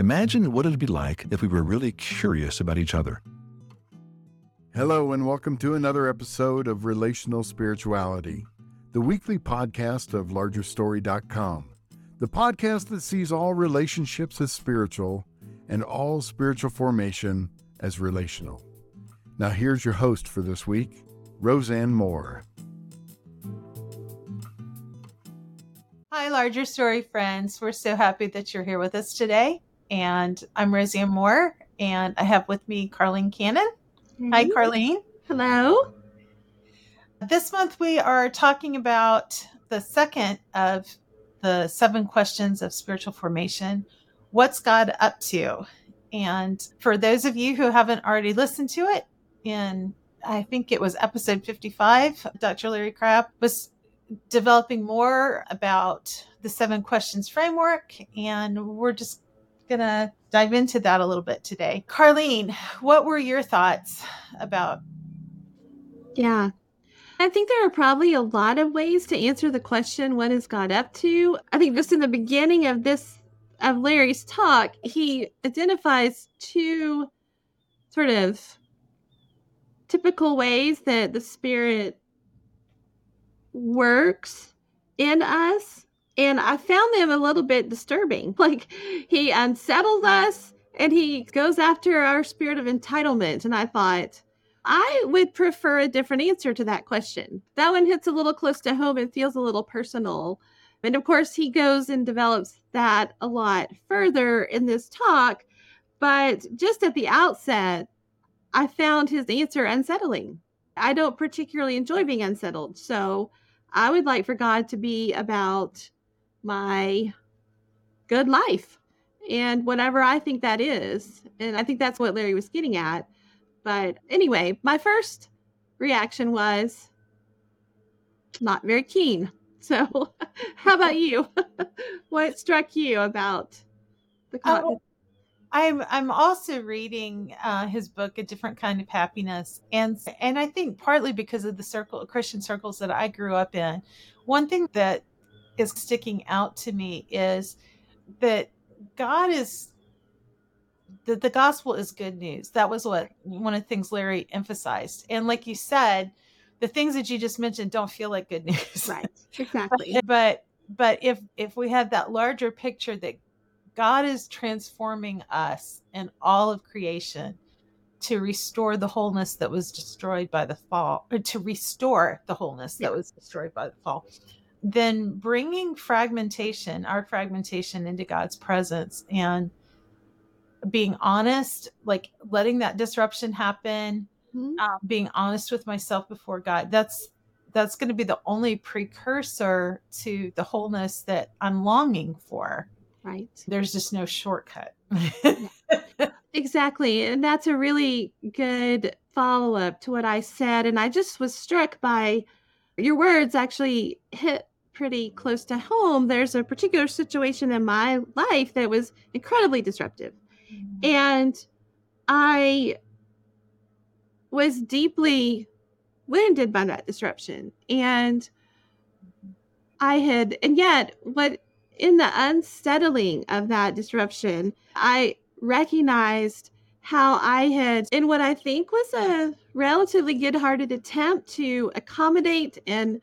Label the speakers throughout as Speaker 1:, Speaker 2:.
Speaker 1: Imagine what it'd be like if we were really curious about each other.
Speaker 2: Hello, and welcome to another episode of Relational Spirituality, the weekly podcast of LargerStory.com, the podcast that sees all relationships as spiritual and all spiritual formation as relational. Now, here's your host for this week, Rosanne Moore.
Speaker 3: Hi, Larger Story friends. We're so happy that you're here with us today. And I'm Rosanne Moore, and I have with me Karlene Cannon. Hi, Karlene.
Speaker 4: Hello.
Speaker 3: This month we are talking about the second of the seven questions of spiritual formation. What's God up to? And for those of you who haven't already listened to it, in I think it was episode 55, Dr. Larry Crabb was developing more about the seven questions framework, and we're just going to dive into that a little bit today. Karlene, what were your thoughts about?
Speaker 4: Yeah. I think there are probably a lot of ways to answer the question, what is God up to? I think just in the beginning of this, of Larry's talk, he identifies two sort of typical ways that the Spirit works in us. And I found them a little bit disturbing. Like he unsettles mm-hmm. us and he goes after our spirit of entitlement. And I thought, I would prefer a different answer to that question. That one hits a little close to home and feels a little personal. And of course, he goes and develops that a lot further in this talk. But just at the outset, I found his answer unsettling. I don't particularly enjoy being unsettled. So I would like for God to be about my good life and whatever I think that is. And I think that's what Larry was getting at. But anyway, my first reaction was not very keen. So, how about you? what struck you about the content?
Speaker 3: Oh, I'm I'm also reading uh, his book, A Different Kind of Happiness, and and I think partly because of the circle Christian circles that I grew up in, one thing that is sticking out to me is that God is that the gospel is good news. That was what one of the things Larry emphasized, and like you said, the things that you just mentioned don't feel like good news,
Speaker 4: right? Exactly.
Speaker 3: but, but but if if we had that larger picture that God is transforming us and all of creation to restore the wholeness that was destroyed by the fall, or to restore the wholeness that was destroyed by the fall. Then bringing fragmentation, our fragmentation, into God's presence and being honest, like letting that disruption happen, mm-hmm. uh, being honest with myself before God. That's that's going to be the only precursor to the wholeness that I'm longing for.
Speaker 4: Right.
Speaker 3: There's just no shortcut.
Speaker 4: exactly. And that's a really good follow up to what I said. And I just was struck by your words actually hit pretty close to home. There's a particular situation in my life that was incredibly disruptive. Mm-hmm. And I was deeply wounded by that disruption. And I had, and yet, what in the unsettling of that disruption, I recognized how I had, in what I think was a relatively good hearted attempt to accommodate and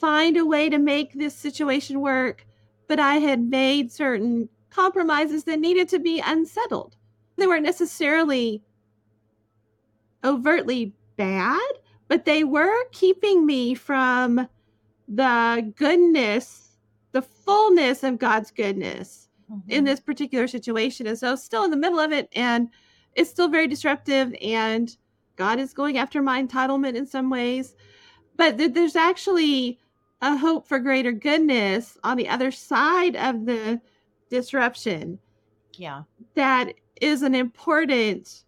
Speaker 4: find a way to make this situation work, but I had made certain compromises that needed to be unsettled. They weren't necessarily overtly bad, but they were keeping me from the goodness the fullness of God's goodness mm-hmm. in this particular situation. And so, still in the middle of it, and it's still very disruptive. And God is going after my entitlement in some ways, but th- there's actually a hope for greater goodness on the other side of the disruption.
Speaker 3: Yeah.
Speaker 4: That is an important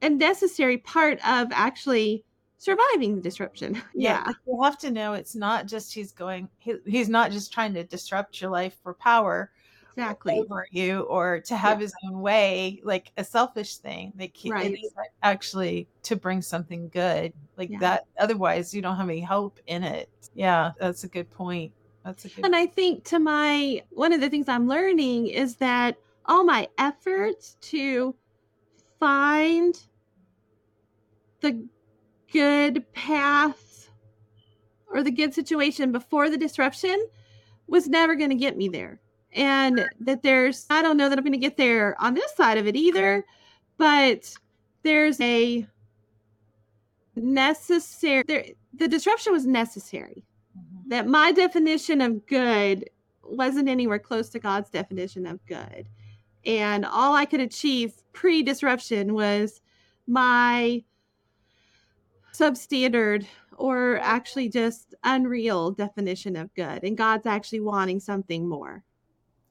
Speaker 4: and necessary part of actually surviving the disruption.
Speaker 3: Yeah. yeah. You have to know it's not just he's going, he, he's not just trying to disrupt your life for power
Speaker 4: exactly
Speaker 3: over you or to have yeah. his own way, like a selfish thing. Like right. actually to bring something good like yeah. that. Otherwise, you don't have any hope in it. Yeah, that's a good point. That's a good
Speaker 4: And I think to my one of the things I'm learning is that all my efforts to find the good path or the good situation before the disruption was never going to get me there. And that there's, I don't know that I'm going to get there on this side of it either, but there's a necessary, there, the disruption was necessary.
Speaker 3: Mhm.
Speaker 4: That my definition of good wasn't anywhere close to God's definition of good. And all I could achieve pre disruption was my substandard or actually just unreal definition of good. And God's actually wanting something more.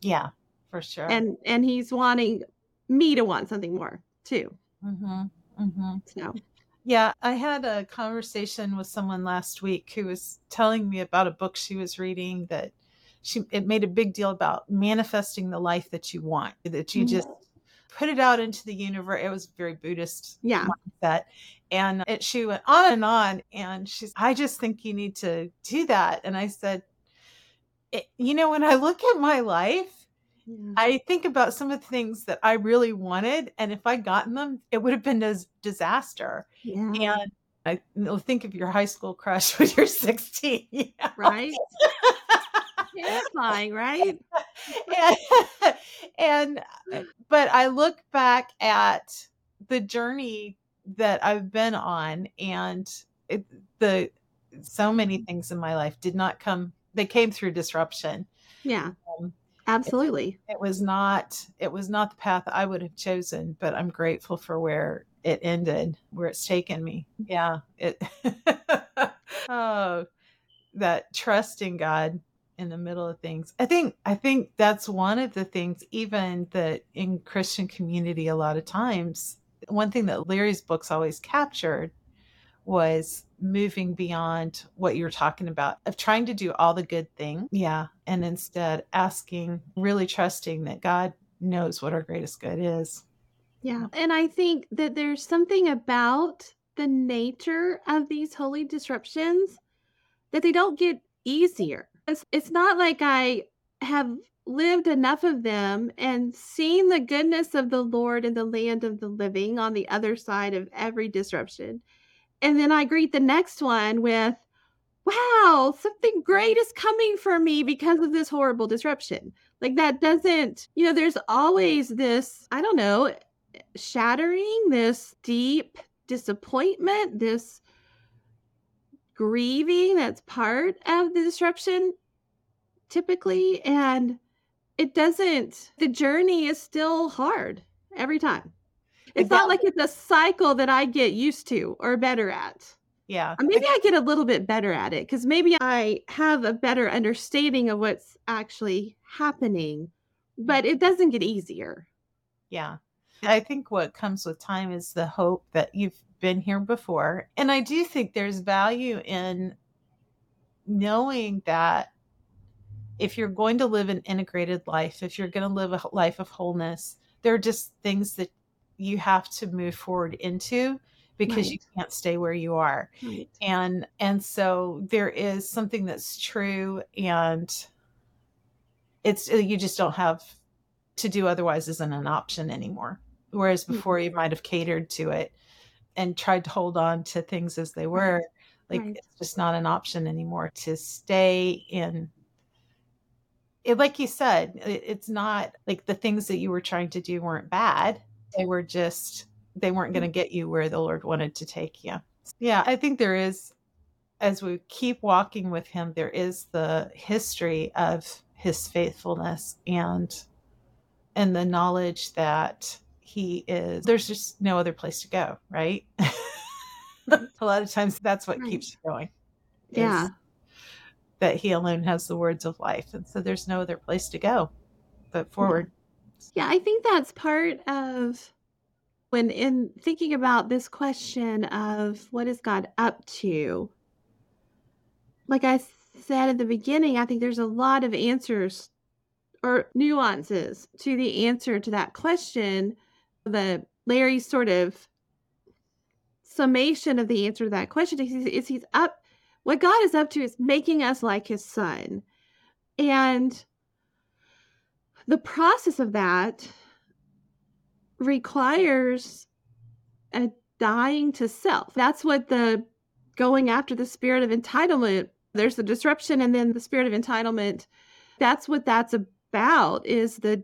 Speaker 3: Yeah, for sure.
Speaker 4: And and he's wanting me to want something more too.
Speaker 3: hmm hmm
Speaker 4: So
Speaker 3: Yeah, I had a conversation with someone last week who was telling me about a book she was reading that she it made a big deal about manifesting the life that you want, that you
Speaker 4: Mhm.
Speaker 3: just put it out into the universe. It was very Buddhist
Speaker 4: yeah.
Speaker 3: mindset. And it, she went on and on. And she's, I just think you need to do that. And I said, it, you know, when I look at my life,
Speaker 4: Yeah.
Speaker 3: I think about some of the things that I really wanted. And if I'd gotten them, it would have been a disaster.
Speaker 4: yeah.
Speaker 3: And I you know, think of your high school crush when you're 16. you know?
Speaker 4: Right? Terrifying, right?
Speaker 3: and, and uh, but I look back at the journey that I've been on, and it, the so many things in my life did not come. They came through disruption.
Speaker 4: Yeah.
Speaker 3: Um,
Speaker 4: Absolutely.
Speaker 3: It was not. It was not the path I would have chosen, but I'm grateful for where it ended, where it's taken me. Yeah. It. oh, that trust in God in the middle of things. I think I think that's one of the things even that in Christian community a lot of times one thing that Larry's books always captured was moving beyond what you're talking about of trying to do all the good things. Yeah, and instead asking really trusting that God knows what our greatest good is.
Speaker 4: Yeah. And I think that there's something about the nature of these holy disruptions that they don't get easier. It's, it's not like I have lived enough of them and seen the goodness of the Lord in the land of the living on the other side of every disruption. And then I greet the next one with, wow, something great is coming for me because of this horrible disruption. Like that doesn't, you know, there's always this, I don't know, shattering, this deep disappointment, this grieving that's part of the disruption typically. And it doesn't, the journey is still hard every time. It's not like it's a cycle that I get used to or better at.
Speaker 3: Yeah.
Speaker 4: Maybe I get a little bit better at it because maybe I have a better understanding of what's actually happening, but it doesn't get easier.
Speaker 3: Yeah. I think what comes with time is the hope that you've been here before. And I do think there's value in knowing that if you're going to live an integrated life, if you're going to live a life of wholeness, there are just things that you have to move forward into because you can't stay where you are.
Speaker 4: Right.
Speaker 3: and and so there is something that's true and it's uh, you just don't have to do otherwise isn't an option anymore. Whereas before you might have catered to it and tried to hold on to things as they were like
Speaker 4: Right.
Speaker 3: it's just not an option anymore to stay in it like you said it, it's not like the things that you were trying to do weren't bad they were just they weren't going to mm. get you where the lord wanted to take you. Yeah i think there is as we keep walking with him there is the history of his faithfulness and and the knowledge that he is there's just no other place to go right? A lot of times that's what
Speaker 4: Right.
Speaker 3: keeps you going
Speaker 4: Yeah.
Speaker 3: that he alone has the words of life and so there's no other place to go but forward
Speaker 4: Yeah, I think that's part of when in thinking about this question of what is God up to. Like I said at the beginning, I think there's a lot of answers or nuances to the answer to that question. The Larry's sort of summation of the answer to that question is is he's up what God is up to is making us like his son. And the process of that requires a dying to self. That's what the going after the spirit of entitlement, there's the disruption and then the spirit of entitlement. That's what that's about is the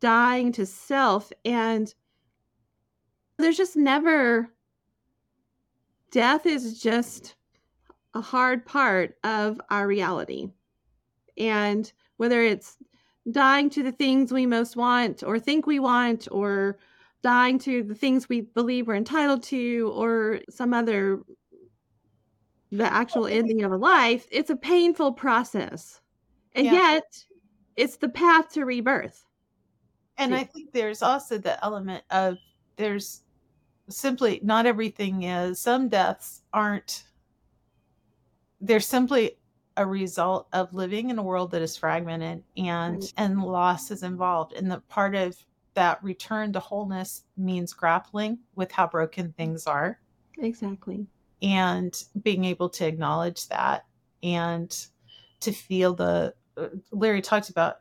Speaker 4: dying to self and there's just never death is just a hard part of our reality. And whether it's dying to the things we most want or think we want, or dying to the things we believe we're entitled to, or some other, the actual ending of a life, it's a painful process. And yeah. yet, it's the path to rebirth.
Speaker 3: And I think there's also the element of there's simply not everything is, some deaths aren't, they're simply a result of living in a world that is fragmented and right. and loss is involved and the part of that return to wholeness means grappling with how broken things are
Speaker 4: exactly
Speaker 3: and being able to acknowledge that and to feel the uh, larry talked about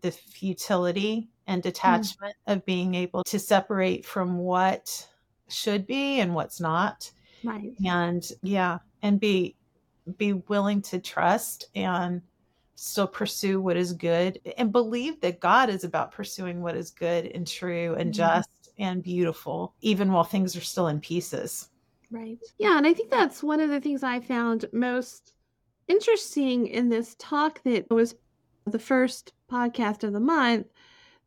Speaker 3: the futility and mm. detachment mm. of being able to separate from what should be and what's not
Speaker 4: right
Speaker 3: and yeah and be be willing to trust and still pursue what is good and believe that God is about pursuing what is good and true and mm-hmm. just and beautiful, even while things are still in pieces.
Speaker 4: Right. Yeah. And I think that's one of the things I found most interesting in this talk that was the first podcast of the month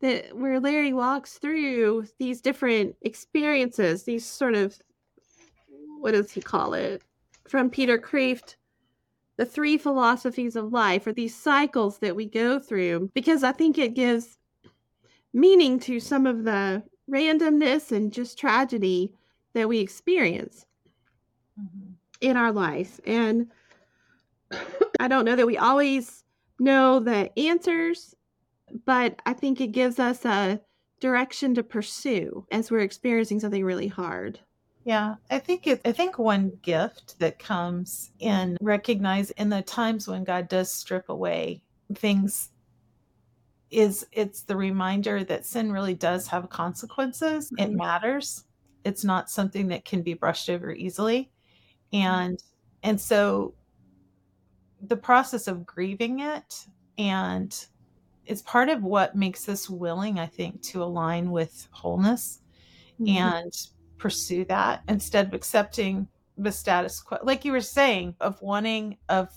Speaker 4: that where Larry walks through these different experiences, these sort of what does he call it? From Peter Kreeft the three philosophies of life or these cycles that we go through because I think it gives meaning to some of the randomness and just tragedy that we experience mm-hmm. in our life. And I don't know that we always know the answers, but I think it gives us a direction to pursue as we're experiencing something really hard.
Speaker 3: Yeah, I think it, I think one gift that comes in recognize in the times when God does strip away things is it's the reminder that sin really does have consequences. It matters. It's not something that can be brushed over easily. And and so the process of grieving it and it's part of what makes us willing, I think, to align with wholeness mm-hmm. and pursue that instead of accepting the status quo like you were saying of wanting of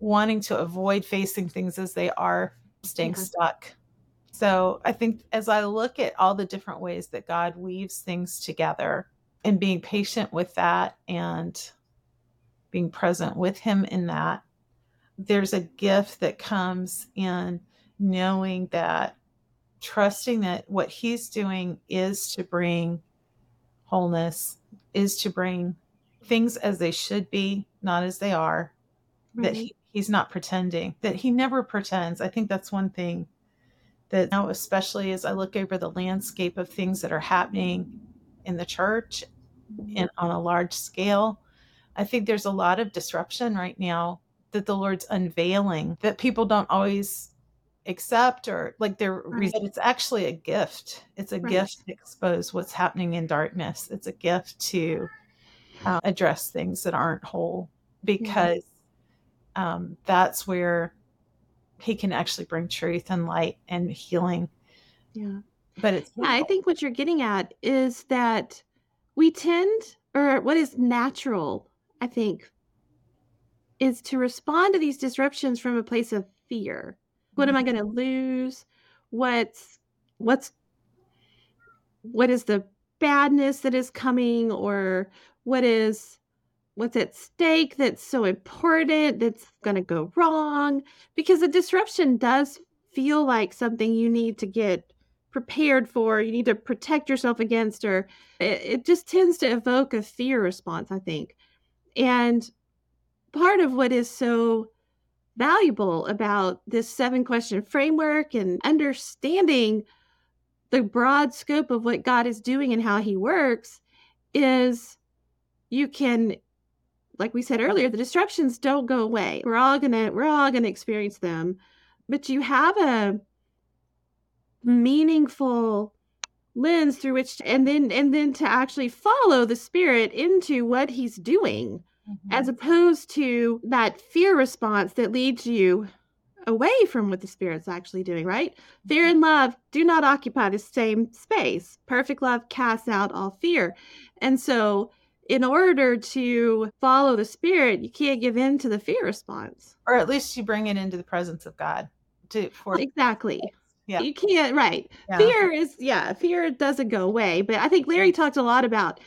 Speaker 3: wanting to avoid facing things as they are staying yeah. stuck so i think as i look at all the different ways that god weaves things together and being patient with that and being present with him in that there's a gift that comes in knowing that trusting that what he's doing is to bring wholeness is to bring things as they should be, not as they are. Right. That he, he's not pretending, that he never pretends. I think that's one thing that now, especially as I look over the landscape of things that are happening in the church and on a large scale, I think there's a lot of disruption right now that the Lord's unveiling that people don't always accept or like they're right. it's actually a gift it's a right. gift to expose what's happening in darkness it's a gift to uh, address things that aren't whole because yeah. um, that's where he can actually bring truth and light and healing
Speaker 4: yeah but it's yeah i think what you're getting at is that we tend or what is natural i think is to respond to these disruptions from a place of fear what am I mm-hmm. going to lose? What's what's what is the badness that is coming or what is what's at stake that's so important that's going to go wrong? Because a disruption does feel like something you need to get prepared for you need to protect yourself against or it, it just tends to evoke a fear response i think. And part of what is so valuable about this seven question framework and understanding the broad scope of what God is doing and how he works is you can like we said earlier the disruptions don't go away. We're all gonna we're all gonna experience them. But you have a meaningful lens through which and then and then to actually follow the spirit into what he's doing
Speaker 3: Mhm.
Speaker 4: as opposed to that fear response that leads you away from what the spirit's actually doing right? Fear and love do not occupy the same space. Perfect love casts out all fear. And so in order to follow the spirit you can't give in to the fear response.
Speaker 3: Or at least you bring it into the presence of God to for
Speaker 4: exactly.
Speaker 3: Yeah.
Speaker 4: you can't right.
Speaker 3: Yeah.
Speaker 4: fear is yeah fear doesn't go away but i think larry talked a lot about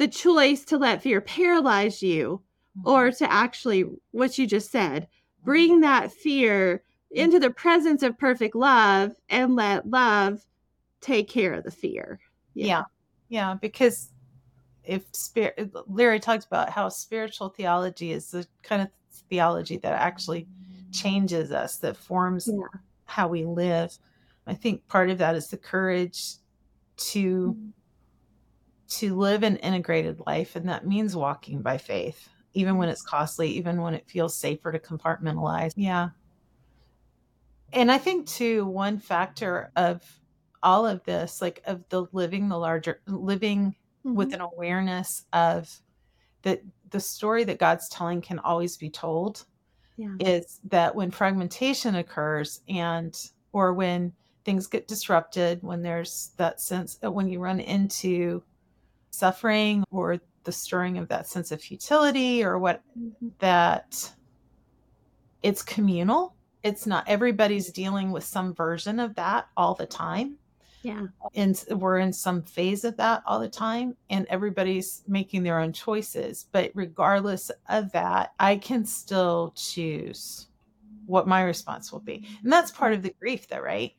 Speaker 4: the choice to let fear paralyze you
Speaker 3: Mhm.
Speaker 4: or to actually what you just said bring that fear into the presence of perfect love and let love take care of the fear
Speaker 3: yeah. yeah because if spirit larry talked about how spiritual theology is the kind of theology that actually changes us that forms
Speaker 4: Yeah.
Speaker 3: how we live i think part of that is the courage to to live an integrated life and that means walking by faith even when it's costly even when it feels safer to compartmentalize. Yeah. And i think too one factor of all of this like of the living the larger living
Speaker 4: Mhm.
Speaker 3: with an awareness of that the story that god's telling can always be told
Speaker 4: yeah.
Speaker 3: is that when fragmentation occurs and or when things get disrupted when there's that sense when you run into suffering or the stirring of that sense of futility or what
Speaker 4: Mhm.
Speaker 3: that it's communal. It's not everybody's dealing with some version of that all the time.
Speaker 4: Yeah.
Speaker 3: And we're in some phase of that all the time and everybody's making their own choices. But regardless of that i can still choose what my response will be. And that's part of the grief though right?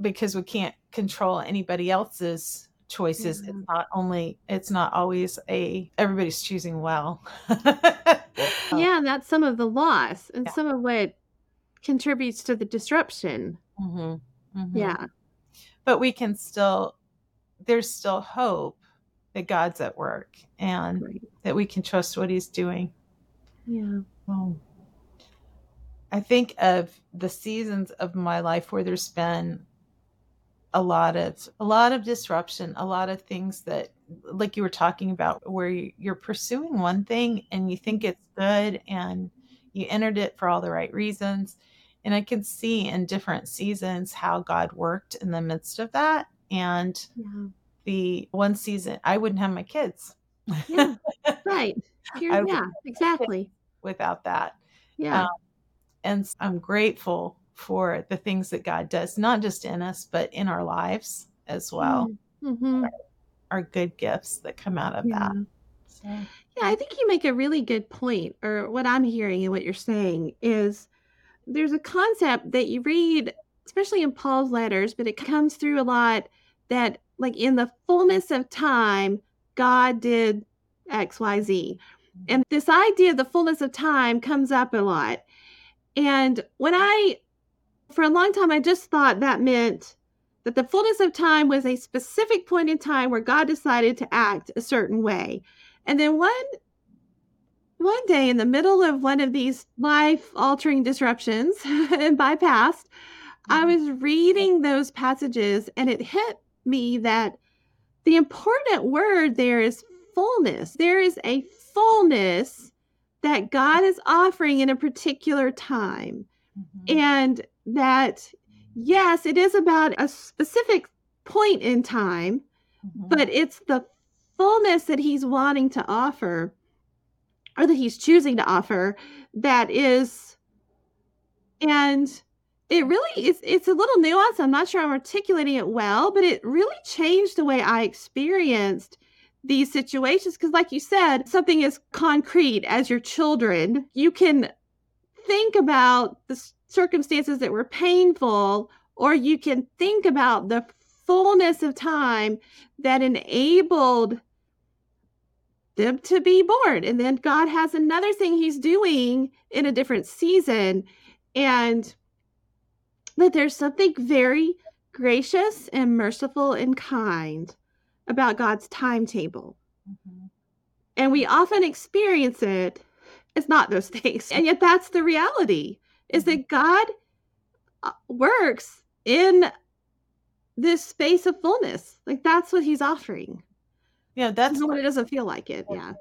Speaker 3: Because we can't control anybody else's choices
Speaker 4: Yeah.
Speaker 3: it's not only it's not always a everybody's choosing well
Speaker 4: yeah and that's some of the loss and
Speaker 3: Yeah.
Speaker 4: some of what contributes to the disruption
Speaker 3: Mhm, mhm.
Speaker 4: yeah
Speaker 3: but we can still there's still hope that god's at work and
Speaker 4: Right.
Speaker 3: that we can trust what he's doing
Speaker 4: yeah
Speaker 3: Um, I think of the seasons of my life where there's been a lot of a lot of disruption, a lot of things that like you were talking about where you- you're pursuing one thing and you think it's good and you entered it for all the right reasons. And I can see in different seasons how God worked in the midst of that. And
Speaker 4: yeah
Speaker 3: the one season I wouldn't have my kids
Speaker 4: yeah right
Speaker 3: would-
Speaker 4: yeah exactly
Speaker 3: without that.
Speaker 4: yeah
Speaker 3: Um, and i'm grateful for the things that God does, not just in us, but in our lives as well,
Speaker 4: hmm
Speaker 3: are good gifts that come out of
Speaker 4: yeah.
Speaker 3: that. So,
Speaker 4: Yeah, I think you make a really good point, or what I'm hearing and what you're saying is there's a concept that you read, especially in Paul's letters, but it comes through a lot that, like, in the fullness of time, God did X, Y, Z. And this idea of the fullness of time comes up a lot. And when I, for a long time, I just thought that meant that the fullness of time was a specific point in time where God decided to act a certain way. And then one one day in the middle of one of these life altering disruptions and bypassed, I was reading those passages and it hit me that the important word there is fullness. There is a fullness that God is offering in a particular time.
Speaker 3: mhm,
Speaker 4: And that, yes, it is about a specific point in time,
Speaker 3: mhm,
Speaker 4: but it's the fullness that he's wanting to offer or that he's choosing to offer that is and it really is it's a little nuanced i'm not sure i'm articulating it well but it really changed the way i experienced these situations because like you said something as concrete as your children you can think about the s- circumstances that were painful or you can think about the fullness of time that enabled them to be born. And then God has another thing he's doing in a different season. And that there's something very gracious and merciful and kind about God's timetable.
Speaker 3: mhm.
Speaker 4: And we often experience it as not those things. And yet that's the reality is that God uh, works in this space of fullness. Like that's what he's offering.
Speaker 3: Yeah, that's
Speaker 4: what it doesn't feel like it. Yeah.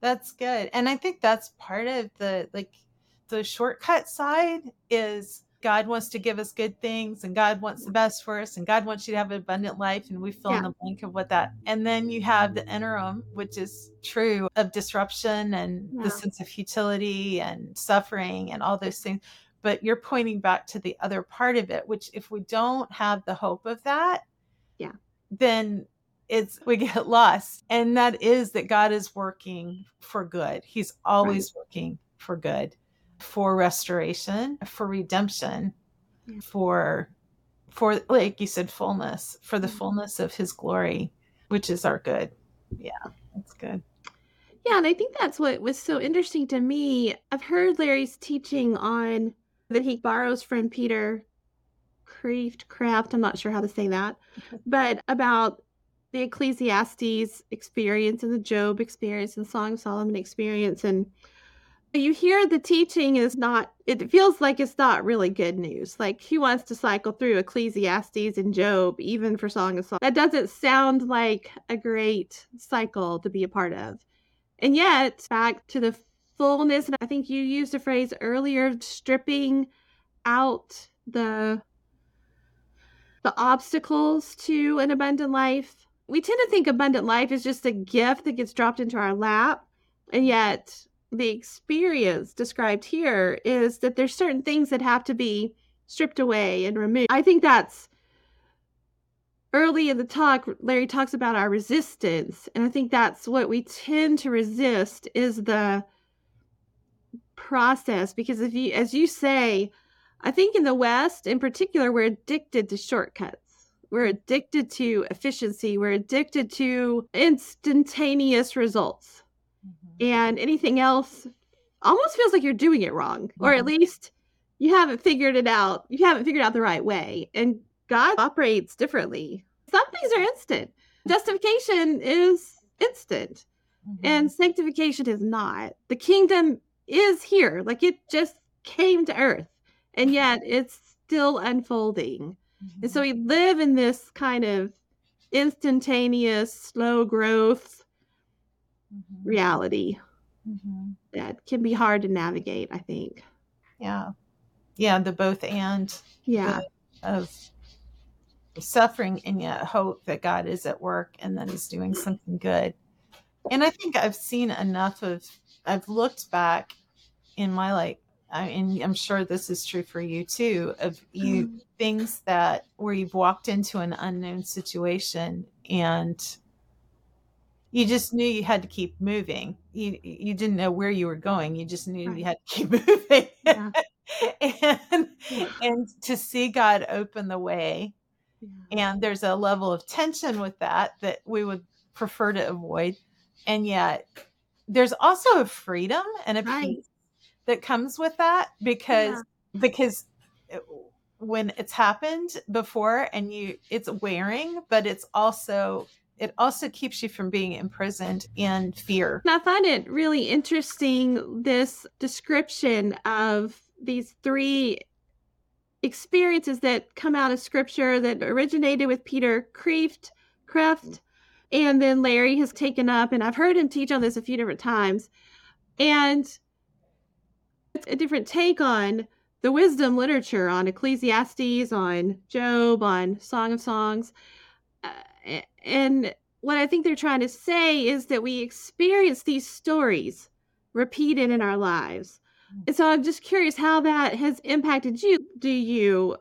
Speaker 3: That's good. And I think that's part of the like the shortcut side is God wants to give us good things and God wants the best for us and God wants you to have an abundant life and we fill in the blank of what that and then you have the interim which is true of disruption and
Speaker 4: Yeah.
Speaker 3: the sense of futility and suffering and all those things but you're pointing back to the other part of it which if we don't have the hope of that
Speaker 4: Yeah.
Speaker 3: then it's we get lost and that is that god is working for good he's always working for good for restoration for redemption
Speaker 4: Yeah.
Speaker 3: for for like you said fullness for the
Speaker 4: Mhm.
Speaker 3: fullness of his glory which is our good yeah that's good
Speaker 4: Yeah, and I think that's what was so interesting to me. I've heard Larry's teaching on that he borrows from Peter Kreeft, Kraft, I'm not sure how to say that, but about the Ecclesiastes experience and the Job experience and Song of Solomon experience. And you hear the teaching is not, it feels like it's not really good news. Like he wants to cycle through Ecclesiastes and Job, even for Song of Solomon. That doesn't sound like a great cycle to be a part of. And yet, back to the fullness, and I think you used a phrase earlier, stripping out the the obstacles to an abundant life. We tend to think abundant life is just a gift that gets dropped into our lap. And yet, the experience described here is that there's certain things that have to be stripped away and removed. I think that's early in the talk larry talks about our resistance and i think that's what we tend to resist is the process because if you as you say i think in the west in particular we're addicted to shortcuts. We're addicted to efficiency. We're addicted to instantaneous results. And anything else almost feels like you're doing it wrong or at
Speaker 3: Mhm.
Speaker 4: least you haven't figured it out. You haven't figured out the right way. And god operates differently. Some things are instant. Justification is instant.
Speaker 3: Mhm.
Speaker 4: and sanctification is not. The kingdom is here like it just came to earth and yet it's still unfolding and so we live in this kind of instantaneous slow growth
Speaker 3: Mhm.
Speaker 4: reality
Speaker 3: Mhm.
Speaker 4: that can be hard to navigate i think
Speaker 3: yeah yeah the both and
Speaker 4: yeah
Speaker 3: of suffering and yet hope that God is at work and that He's doing something good. And I think I've seen enough of, I've looked back in my like, I mean, I'm sure this is true for you too, of you
Speaker 4: Mm.
Speaker 3: things that where you've walked into an unknown situation and you just knew you had to keep moving. You you didn't know where you were going. You just knew
Speaker 4: Right.
Speaker 3: you had to keep moving.
Speaker 4: Yeah.
Speaker 3: and
Speaker 4: Yeah.
Speaker 3: and to see God open the way
Speaker 4: Yeah.
Speaker 3: and there's a level of tension with that that we would prefer to avoid and yet there's also a freedom and a
Speaker 4: Right.
Speaker 3: peace that comes with that because because it- when it's happened before and you it's wearing but it's also it also keeps you from being imprisoned in fear
Speaker 4: And I find it really interesting this description of these three experiences that come out of scripture that originated with Peter Kreeft, Kreft, and then Larry has taken up, and I've heard him teach on this a few different times. And it's a different take on the wisdom literature, on Ecclesiastes, on Job, on Song of Songs. Uh, and what I think they're trying to say is that we experience these stories repeated in our lives. And so I'm just curious how that has impacted you. Do you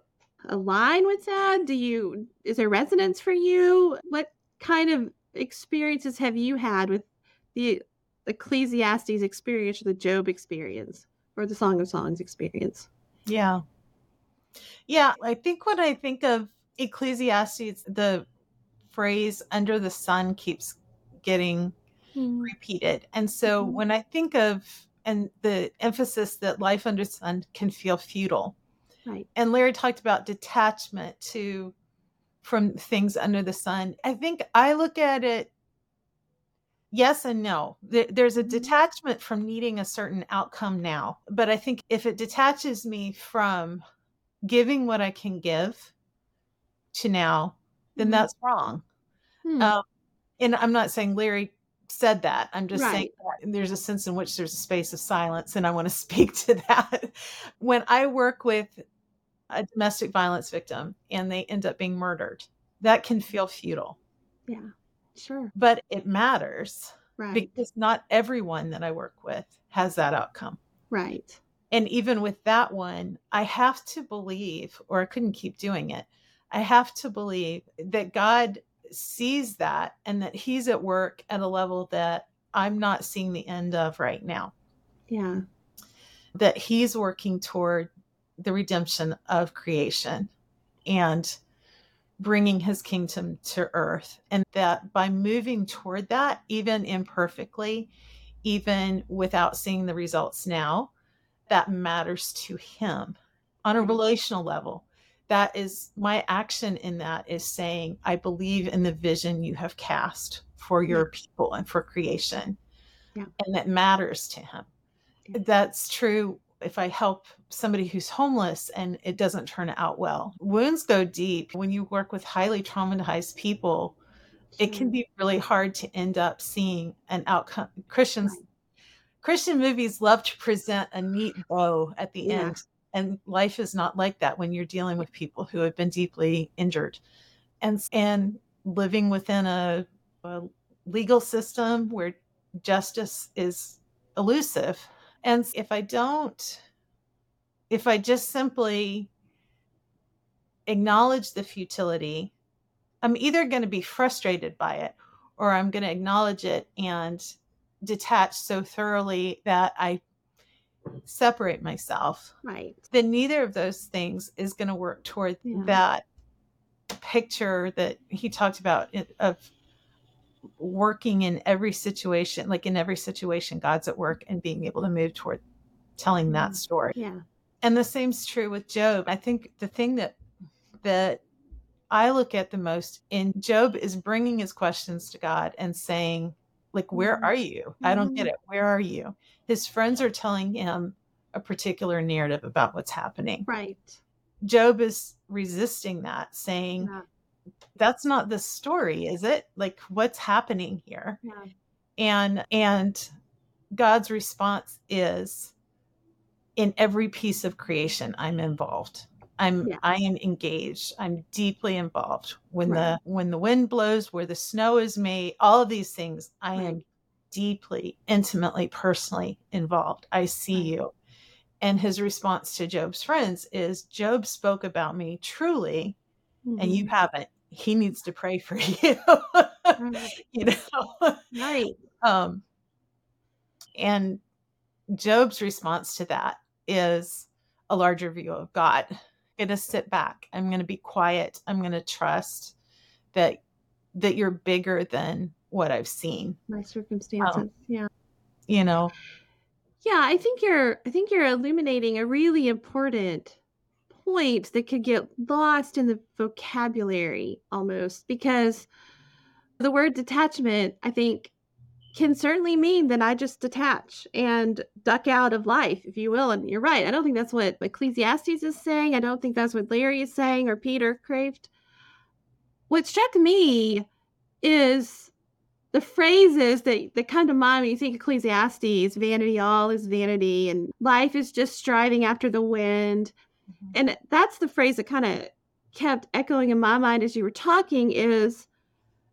Speaker 4: align with that? Do you is there resonance for you? What kind of experiences have you had with the Ecclesiastes experience or the Job experience or the Song of Songs experience?
Speaker 3: Yeah. Yeah. I think when I think of Ecclesiastes, the phrase under the sun keeps getting repeated. And so
Speaker 4: Mhm.
Speaker 3: when I think of, and the emphasis that life under sun can feel futile.
Speaker 4: Right.
Speaker 3: And Larry talked about detachment to from things under the sun. I think I look at it yes and no. There's a
Speaker 4: Mhm.
Speaker 3: detachment from needing a certain outcome now. But I think if it detaches me from giving what I can give to now then
Speaker 4: Mhm.
Speaker 3: that's wrong.
Speaker 4: Hmm.
Speaker 3: Um, and I'm not saying Larry said that. I'm just saying
Speaker 4: Right.
Speaker 3: that there's a sense in which there's a space of silence, and I want to speak to that. when I work with a domestic violence victim and they end up being murdered, that can feel futile,
Speaker 4: yeah. Sure.
Speaker 3: but it matters
Speaker 4: Right.
Speaker 3: because not everyone that I work with has that outcome.
Speaker 4: right.
Speaker 3: And even with that one, I have to believe, or I couldn't keep doing it. I have to believe that God sees that and that He's at work at a level that I'm not seeing the end of right now.
Speaker 4: Yeah.
Speaker 3: That He's working toward the redemption of creation and bringing His kingdom to earth. And that by moving toward that, even imperfectly, even without seeing the results now, that matters to him on a
Speaker 4: mm-hmm.
Speaker 3: relational level. That is my action in that is saying, I believe in the vision you have cast for your people and for creation.
Speaker 4: Yeah.
Speaker 3: And that matters to him.
Speaker 4: Yeah.
Speaker 3: That's true if I help somebody who's homeless and it doesn't turn out well. Wounds go deep. When you work with highly traumatized people, it can
Speaker 4: mm-hmm.
Speaker 3: be really hard to end up seeing an outcome. Christians Christian movies love to present a neat bow at the
Speaker 4: Yeah.
Speaker 3: end. And life is not like that when you're dealing with people who have been deeply injured. And and living within a, a legal system where justice is elusive. And if I don't if I just simply acknowledge the futility, I'm either going to be frustrated by it or I'm going to acknowledge it and detach so thoroughly that I separate myself.
Speaker 4: Right.
Speaker 3: Then neither of those things is going to work toward
Speaker 4: Yeah.
Speaker 3: that picture that he talked about of working in every situation, like in every situation, God's at work and being able to move toward telling that
Speaker 4: Mhm.
Speaker 3: story
Speaker 4: Yeah.
Speaker 3: and the same's true with job i think the thing that that i look at the most in job is bringing his questions to god and saying like where
Speaker 4: Mhm.
Speaker 3: are you i don't get
Speaker 4: Mhm.
Speaker 3: it where are you his friends are telling him a particular narrative about what's happening
Speaker 4: Right.
Speaker 3: job is resisting that saying
Speaker 4: Yeah.
Speaker 3: That's not the story is it like what's happening here
Speaker 4: Yeah.
Speaker 3: and and god's response is in every piece of creation i'm involved i'm
Speaker 4: Yeah.
Speaker 3: i am engaged i'm deeply involved when
Speaker 4: Right.
Speaker 3: the when the wind blows where the snow is made all of these things i am deeply intimately personally involved i see
Speaker 4: Right.
Speaker 3: you and his response to job's friends is job spoke about me truly and you
Speaker 4: Mhm.
Speaker 3: haven't he needs to pray for you
Speaker 4: Right.
Speaker 3: you know
Speaker 4: Right.
Speaker 3: um and job's response to that is a larger view of god i'm going to sit back i'm going to be quiet i'm going to trust that that you're bigger than what i've seen
Speaker 4: My circumstances. yeah.
Speaker 3: you know
Speaker 4: Yeah, I think you're I think you're illuminating a really important point that could get lost in the vocabulary almost because the word detachment, I think, can certainly mean that I just detach and duck out of life, if you will. And you're right. I don't think that's what Ecclesiastes is saying. I don't think that's what Larry is saying or Peter Kreeft. What struck me is the phrases that, that come to mind when you think Ecclesiastes, vanity, all is vanity, and life is just striving after the wind. And that's the phrase that kind of kept echoing in my mind as you were talking is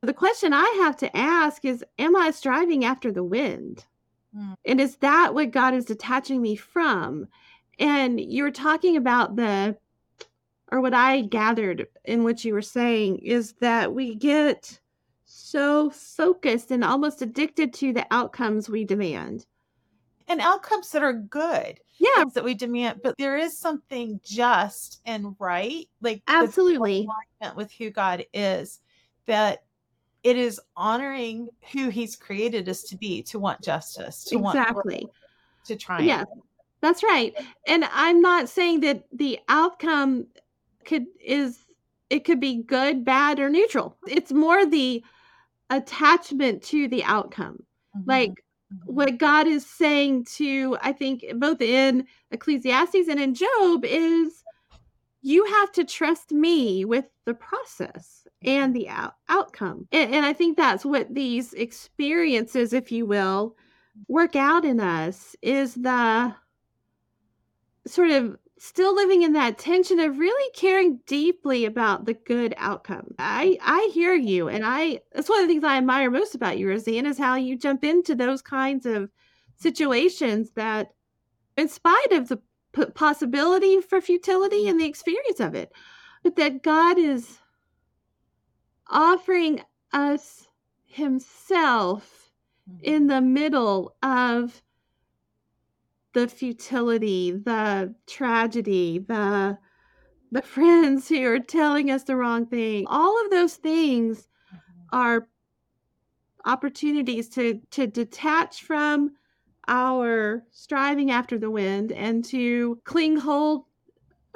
Speaker 4: the question I have to ask is, am I striving after the wind?
Speaker 3: Mm.
Speaker 4: And is that what God is detaching me from? And you were talking about the, or what I gathered in what you were saying is that we get so focused and almost addicted to the outcomes we demand.
Speaker 3: And outcomes that are good
Speaker 4: Yeah,
Speaker 3: that we demand but there is something just and right like
Speaker 4: absolutely.
Speaker 3: alignment with who god is that it is honoring who he's created us to be to want justice to want
Speaker 4: Exactly.
Speaker 3: to try
Speaker 4: Yeah, that's right. And I'm not saying that the outcome could is it could be good, bad, or neutral. It's more the attachment to the outcome. Mm-hmm. Like what mm-hmm. God is saying to, I think, both in Ecclesiastes and in Job is you have to trust me with the process and the out- outcome. And, and I think that's what these experiences, if you will, work out in us is the sort of still living in that tension of really caring deeply about the good outcome. I I hear you and I that's one of the things I admire most about you, Rosanne, is how you jump into those kinds of situations that in spite of the p- possibility for futility and the experience of it, but that God is offering us himself in mm-hmm. the middle of the futility, the tragedy, the the friends who are telling us the wrong thing. All of those things are opportunities to to detach from our striving after the wind and to cling hold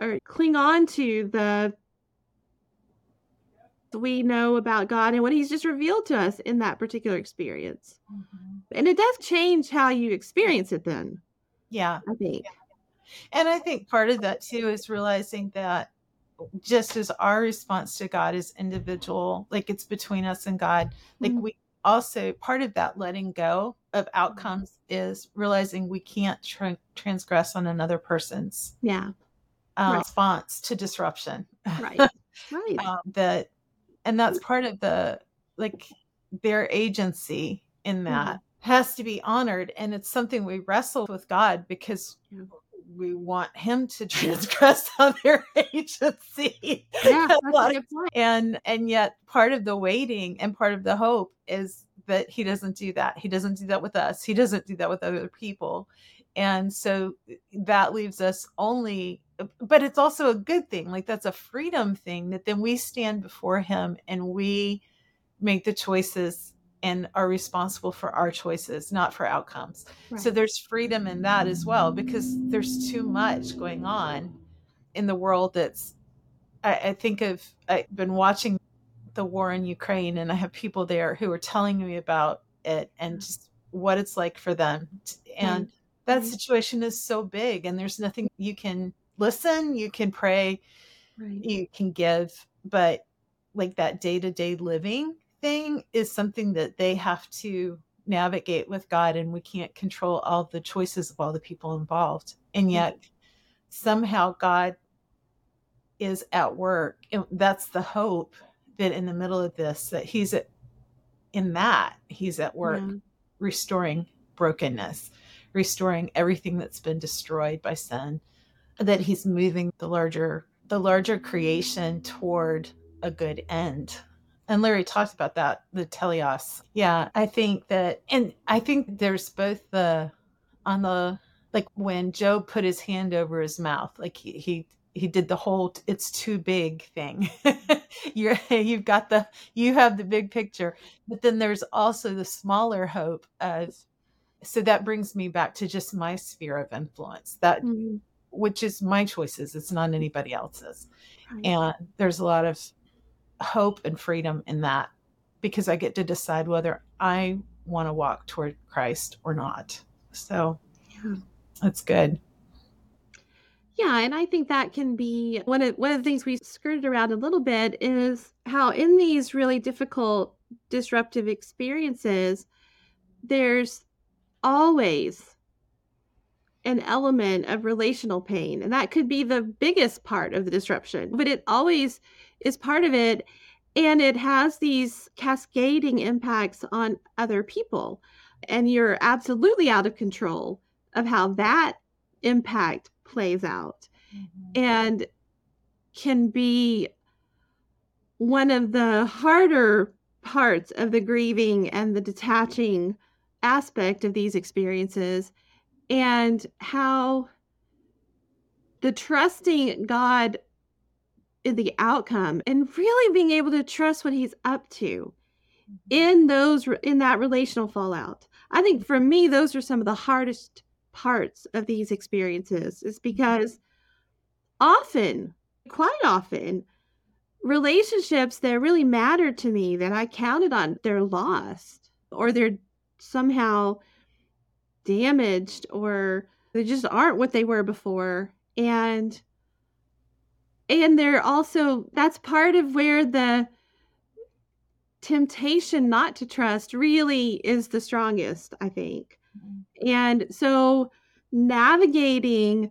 Speaker 4: or cling on to the we know about God and what he's just revealed to us in that particular experience.
Speaker 3: Mhm.
Speaker 4: And it does change how you experience it then,
Speaker 3: Yeah.
Speaker 4: I think.
Speaker 3: And I think part of that too is realizing that just as our response to God is individual, like it's between us and God, like
Speaker 4: Mhm.
Speaker 3: we also part of that letting go of outcomes is realizing we can't tra- transgress on another person's
Speaker 4: Yeah.
Speaker 3: uh,
Speaker 4: Right.
Speaker 3: response to disruption.
Speaker 4: Right. Right.
Speaker 3: um, that and that's part of the like their agency in that has to be honored and it's something we wrestle with god because we want him to transgress on their agency.
Speaker 4: Yeah,
Speaker 3: a
Speaker 4: that's
Speaker 3: lot
Speaker 4: a good point.
Speaker 3: and and yet part of the waiting and part of the hope is that he doesn't do that. He doesn't do that with us. He doesn't do that with other people. And so eh, that leaves us only eh, but it's also a good thing like that's a freedom thing that then we stand before him and we make the choices and are responsible for our choices not for outcomes so there's freedom in that as well because there's too much going on in the world that's I, I think of I've been watching the war in Ukraine and I have people there who are telling me about it and mm. just what it's like for them. And that
Speaker 4: Right.
Speaker 3: situation is so big and there's nothing you can listen, you can pray,
Speaker 4: Right.
Speaker 3: you can give, but like that day-to-day living thing is something that they have to navigate with God and we can't control all the choices of all the people involved. And mm-hmm. yet somehow God is at work. And that's the hope that in the middle of this, that he's at, in that he's at work
Speaker 4: Yeah.
Speaker 3: restoring brokenness, restoring everything that's been destroyed by sin, that he's moving the larger the larger creation toward a good end. And Larry talked about that, the teleos. Yeah, I think that and I think there's both the on the like when Job put his hand over his mouth, like he he he did the whole it's too big thing. You're you've got the you have the big picture, but then there's also the smaller hope of so that brings me back to just my sphere of influence. That
Speaker 4: Mhm.
Speaker 3: which is my choices. It's not anybody else's.
Speaker 4: Right.
Speaker 3: And there's a lot of hope and freedom in that because I get to decide whether I want to walk toward Christ or not. So
Speaker 4: Yeah.
Speaker 3: that's good.
Speaker 4: Yeah, and I think that can be one of one of the things we skirted around a little bit is how in these really difficult disruptive experiences there's always an element of relational pain and that could be the biggest part of the disruption but it always is part of it and it has these cascading impacts on other people. And you're absolutely out of control of how that impact plays out mm-hmm. and can be one of the harder parts of the grieving and the detaching aspect of these experiences and how the trusting God the outcome and really being able to trust what he's up to mm-hmm. in those in that relational fallout. I think for me those are some of the hardest parts of these experiences is because mm-hmm. often, quite often, relationships that really mattered to me that I counted on, they're lost or they're somehow damaged or they just aren't what they were before. And and they're also that's part of where the temptation not to trust really is the strongest i think.
Speaker 3: Mm-hmm.
Speaker 4: and so navigating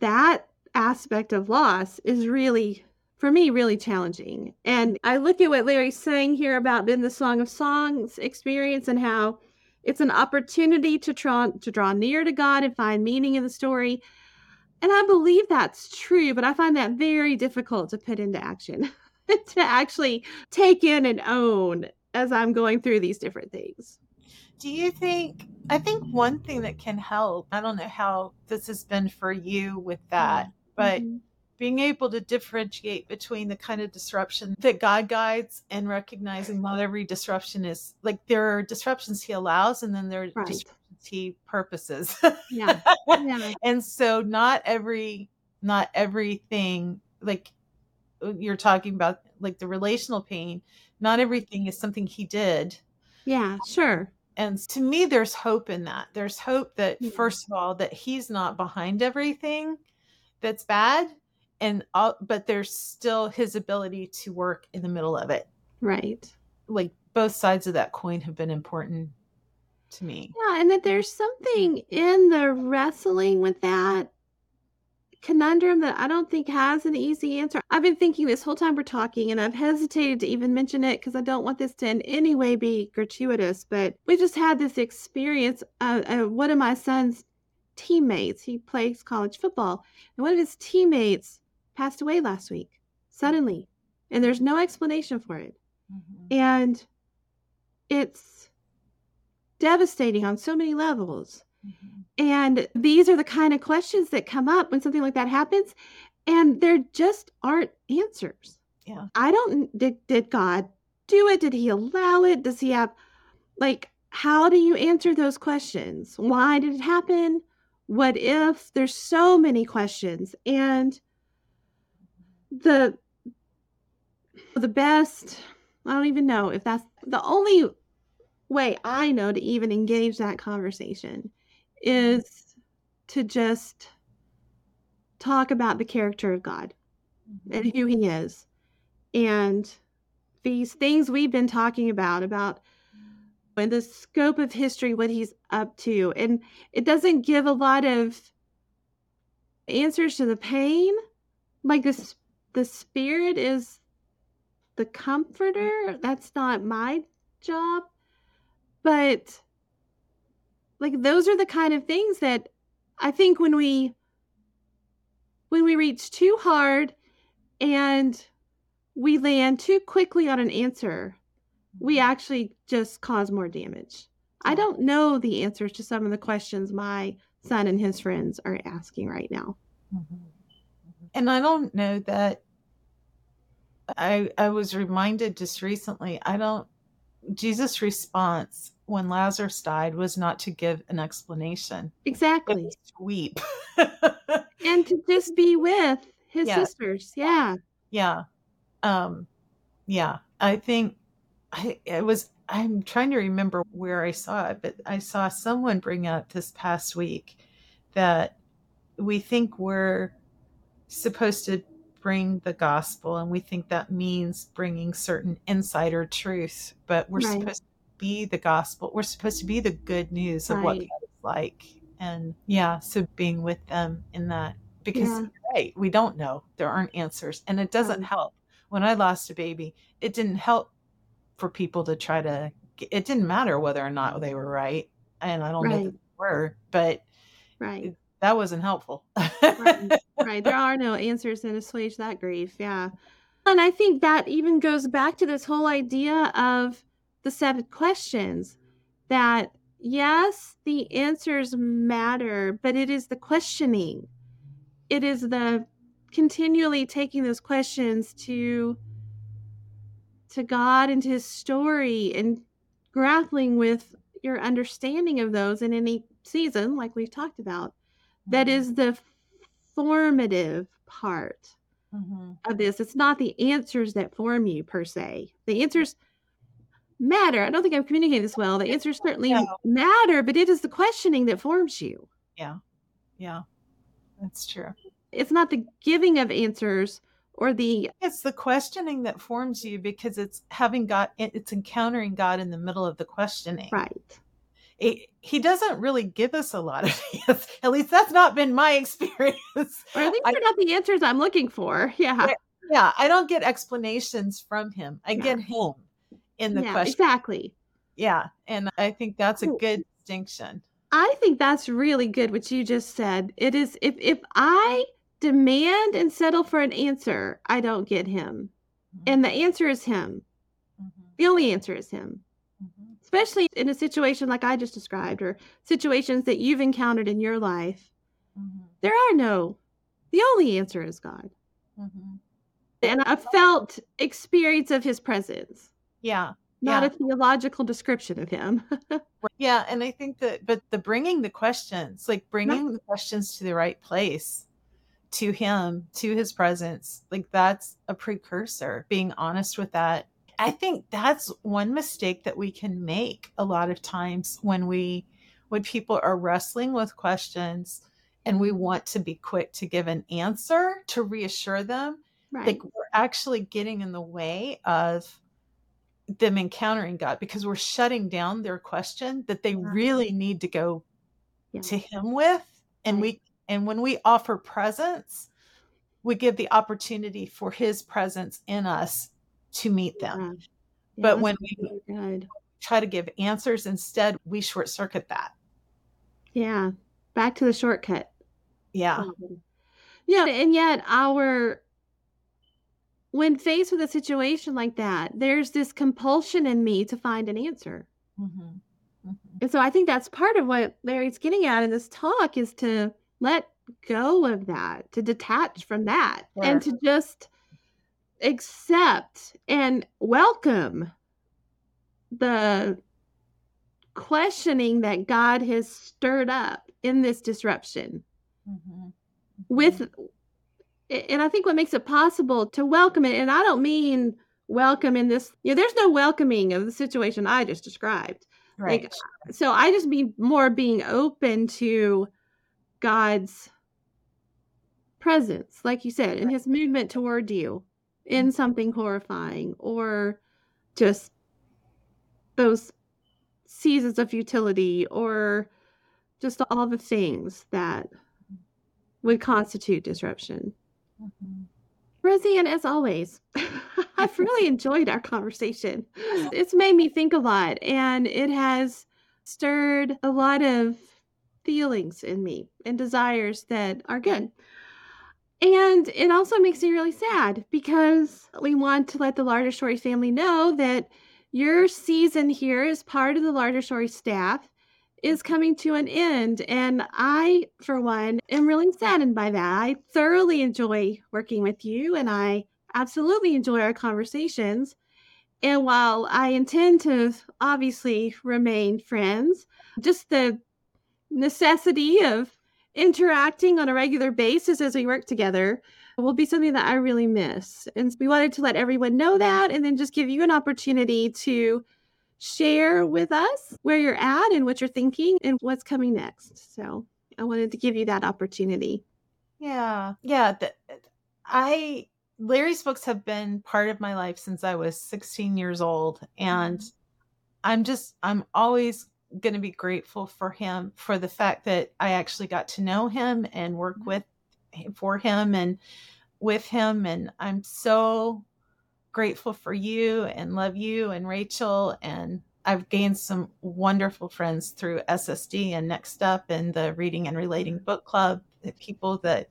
Speaker 4: that aspect of loss is really for me really challenging. And i look at what larry's saying here about in the song of songs experience and how it's an opportunity to draw to draw near to god and find meaning in the story and i believe that's true but i find that very difficult to put into action to actually take in and own as i'm going through these different things
Speaker 3: Do you think? I think one thing that can help, I don't know how this has been for you with that, but
Speaker 4: Mhm.
Speaker 3: being able to differentiate between the kind of disruption that God guides and recognizing not every disruption is like there are disruptions he allows and then there are
Speaker 4: Right.
Speaker 3: disruptions he purposes.
Speaker 4: yeah. Yeah.
Speaker 3: And so not every not everything like uh, you're talking about like the relational pain, not everything is something he did.
Speaker 4: Yeah sure.
Speaker 3: And to me there's hope in that. There's hope that
Speaker 4: Yeah.
Speaker 3: first of all that he's not behind everything that's bad and all, but there's still his ability to work in the middle of it.
Speaker 4: Right.
Speaker 3: Like both sides of that coin have been important to me
Speaker 4: Yeah, and that there's something in the wrestling with that conundrum that I don't think has an easy answer. I've been thinking this whole time we're talking, and I've hesitated to even mention it because I don't want this to in any way be gratuitous. But we just had this experience. Uh, uh, one of my son's teammates, he plays college football, and one of his teammates passed away last week suddenly, and there's no explanation for it and it's devastating on so many levels. Mm-hmm. And these are the kind of questions that come up when something like that happens, and there just aren't answers.
Speaker 3: Yeah.
Speaker 4: I don't did did God do it? Did he allow it? Does he have like how do you answer those questions? Why did it happen? What if? There's so many questions. And the the best I don't even know if that's the only way I know to even engage that conversation mm-hmm. is to just talk about the character of God mm-hmm. and who he is and these things we've been talking about about in the scope of history what he's up to and it doesn't give a lot of answers to the pain. Like this the spirit is the comforter. That's not my job but like those are the kind of things that i think when we when we reach too hard and we land too quickly on an answer we mm-hmm. actually just cause more damage. I don't know the answers to some of the questions my son and his friends are asking right now. Mm-hmm. Mm-hmm.
Speaker 3: And i don't know that i i was reminded just recently i don't jesus response when lazarus died was not to give an explanation.
Speaker 4: Exactly.
Speaker 3: to weep.
Speaker 4: And to just be with his
Speaker 3: Yeah.
Speaker 4: sisters yeah.
Speaker 3: Yeah. Um yeah i think i it was i'm trying to remember where i saw it but i saw someone bring up this past week that we think we're supposed to bring the gospel and we think that means bringing certain insider truth but we're
Speaker 4: Right.
Speaker 3: supposed to be the gospel we're supposed to be the good news of what
Speaker 4: Right.
Speaker 3: God is like and yeah so being with them in that because
Speaker 4: Yeah.
Speaker 3: right we don't know there aren't answers and it doesn't
Speaker 4: Right.
Speaker 3: help when i lost a baby it didn't help for people to try to it didn't matter whether or not they were right and i don't know
Speaker 4: Right.
Speaker 3: that they were but
Speaker 4: right
Speaker 3: that wasn't helpful
Speaker 4: right, right. There are no answers that assuage that grief. Yeah. And I think that even goes back to this whole idea of the seven questions that, yes, the answers matter, but it is the questioning. It is the continually taking those questions to to God and to his story and grappling with your understanding of those in any season like we've talked about that is the formative part
Speaker 3: Mhm.
Speaker 4: of this. It's not the answers that form you per se. The answers matter. I don't think I'm communicating this well. The answers certainly
Speaker 3: No.
Speaker 4: matter, but it is the questioning that forms you.
Speaker 3: yeah yeah that's true
Speaker 4: It's not the giving of answers or the
Speaker 3: It's the questioning that forms you because it's having God, it's encountering God in the middle of the questioning.
Speaker 4: right.
Speaker 3: It- he doesn't really give us a lot of answers. At least that's not been my experience.
Speaker 4: Or at least they're not the answers I'm looking for. Yeah.
Speaker 3: Right. yeah, I don't get explanations from him. I
Speaker 4: Yeah.
Speaker 3: get him in the
Speaker 4: yeah,
Speaker 3: question.
Speaker 4: exactly.
Speaker 3: Yeah, and I think that's a good distinction.
Speaker 4: I think that's really good what you just said. It is if if I demand and settle for an answer, I don't get him. And the answer is him.
Speaker 3: Mhm,
Speaker 4: The only answer is him.
Speaker 3: mhm,
Speaker 4: Especially in a situation like I just described or situations that you've encountered in your life.
Speaker 3: mhm,
Speaker 4: There are no the only answer is God.
Speaker 3: mhm.
Speaker 4: And a felt experience of his presence,
Speaker 3: Yeah,
Speaker 4: not
Speaker 3: Yeah.
Speaker 4: a theological description of him.
Speaker 3: yeah, and I think that, but the bringing the questions, like bringing the questions to the right place, to him, to his presence, like that's a precursor. Being honest with that, I think that's one mistake that we can make a lot of times when we, when people are wrestling with questions, and we want to be quick to give an answer to reassure them
Speaker 4: right.
Speaker 3: like we're actually getting in the way of them encountering God because we're shutting down their question that they really need to go
Speaker 4: Yeah.
Speaker 3: to him with and we and when we offer presence we give the opportunity for his presence in us to meet them
Speaker 4: Yeah. Yeah,
Speaker 3: but when we
Speaker 4: good.
Speaker 3: try to give answers instead we short circuit that
Speaker 4: Yeah. Back to the shortcut.
Speaker 3: yeah
Speaker 4: Um, Yeah, and yet our when faced with a situation like that, there's this compulsion in me to find an answer.
Speaker 3: Mhm. Mhm.
Speaker 4: And so I think that's part of what Larry's getting at in this talk is to let go of that, to detach from that, and to just accept and welcome the questioning that God has stirred up in this disruption
Speaker 3: Mhm.
Speaker 4: with and I think what makes it possible to welcome it, and I don't mean welcome in this, you know, there's no welcoming of the situation I just described.
Speaker 3: right uh,
Speaker 4: So I just mean more being open to God's presence, like you said, and his movement toward you in mm-hmm. something horrifying or just those seasons of futility or just all the things that would constitute disruption.
Speaker 3: Mhm.
Speaker 4: Rosanne, as always, I've really enjoyed our conversation. It's made me think a lot and it has stirred a lot of feelings in me and desires that are good. And it also makes me really sad because we want to let the Larger Story family know that your season here is part of the Larger Story staff is coming to an end. And I, for one, am really saddened by that. I thoroughly enjoy working with you and I absolutely enjoy our conversations. And while I intend to obviously remain friends, just the necessity of interacting on a regular basis as we work together will be something that I really miss. And we wanted to let everyone know that and then just give you an opportunity to share with us where you're at and what you're thinking and what's coming next. So I wanted to give you that opportunity.
Speaker 3: Yeah, yeah. th- I Larry's books have been part of my life since I was 16 years old, and mm-hmm. I'm just I'm always going to be grateful for him for the fact that I actually got to know him and work mm-hmm. with for him and with him, and I'm so grateful for you and love you and Rachel and I've gained some wonderful friends through SSD and Next Up and the Reading and Relating Book Club, the people that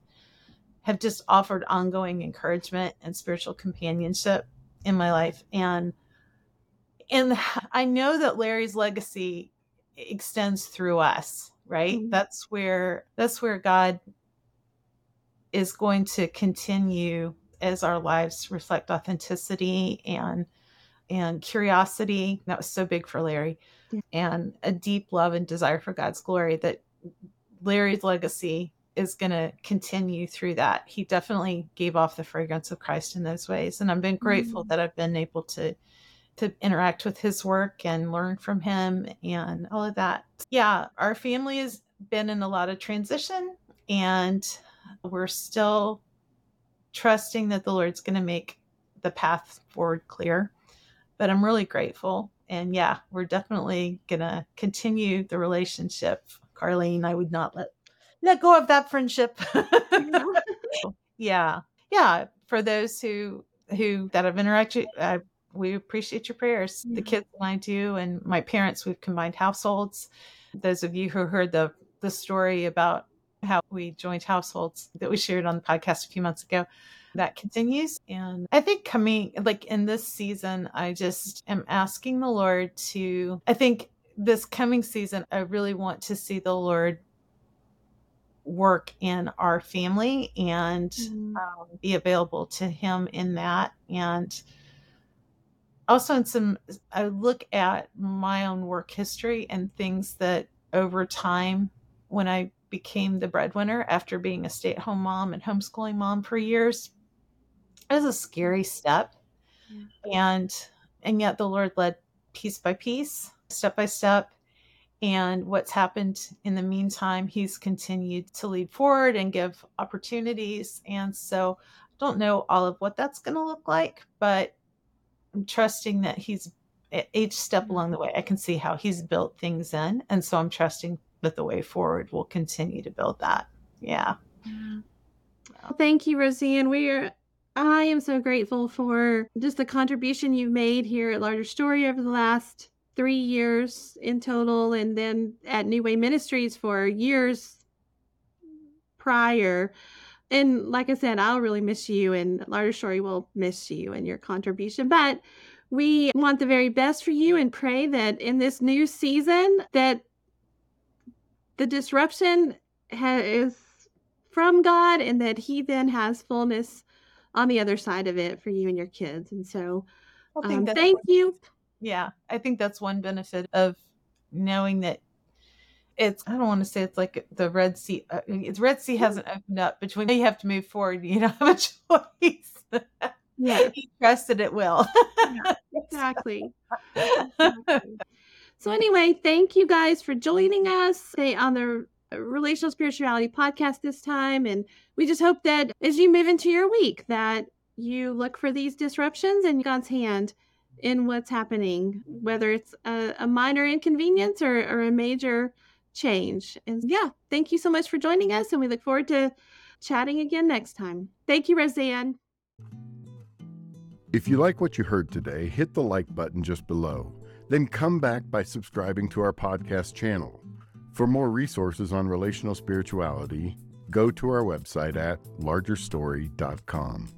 Speaker 3: have just offered ongoing encouragement and spiritual companionship in my life. And and I know that Larry's legacy extends through us, right?
Speaker 4: Mhm.
Speaker 3: That's where that's where God is going to continue as our lives reflect authenticity and and curiosity. That was so big for larry.
Speaker 4: Yeah.
Speaker 3: and a deep love and desire for god's glory that larry's legacy is going to continue through that. He definitely gave off the fragrance of christ in those ways. And i've been grateful
Speaker 4: Mm.
Speaker 3: that i've been able to to interact with his work and learn from him and all of that. Yeah our family has been in a lot of transition and We're still trusting that the Lord's going to make the path forward clear. But I'm really grateful. And yeah, we're definitely going to continue the relationship. Karlene, I would not let let go of that friendship. yeah. Yeah, for those who who that have interacted uh, we appreciate your prayers. The kids and I do, and my parents. We've combined households. Those of you who heard the the story about how we joined households that we shared on the podcast a few months ago, that continues. And I think coming like in this season, I just am asking the Lord to. I think this coming season, I really want to see the Lord work in our family and mm-hmm. um, be available to Him in that and also in some i look at my own work history and things that over time when i became the breadwinner after being a stay-at-home mom and homeschooling mom for years. It was a scary step. Yeah. and and yet the lord led piece by piece step by step. And what's happened in the meantime he's continued to lead forward and give opportunities. And so i don't know all of what that's going to look like but I'm trusting that he's at each step mm-hmm. along the way. I can see how he's built things in, and so I'm trusting that the way forward will continue to build that. Yeah.
Speaker 4: Thank you, Rosanne. We are. I am so grateful for just the contribution you've made here at Larger Story over the last three years in total, and then at New Way Ministries for years prior and like I said, I'll really miss you, and Larger Story will miss you and your contribution. But we want the very best for you and pray that in this new season that the disruption ha- is from God and that He then has fullness on the other side of it for you and your kids. And so, um, thank you.
Speaker 3: Yeah, I think that's one benefit of knowing that it's I don't want to say it's like the Red Sea. Uh, it's Red Sea hasn't opened up between. You have to move forward. You don't have a choice. Yeah, he trusted it will.
Speaker 4: yeah, exactly. exactly. So anyway, thank you guys for joining us eh, on the uh, Relational Spirituality podcast this time, and we just hope that as you move into your week, that you look for these disruptions and God's hand in what's happening, whether it's a, a minor inconvenience or, or a major change. And yeah, thank you so much for joining us. And we look forward to chatting again next time. Thank you, Rosanne.
Speaker 2: If you like what you heard today, hit the like button just below. Then come back by subscribing to our podcast channel. For more resources on relational spirituality, go to our website at largerstory.com.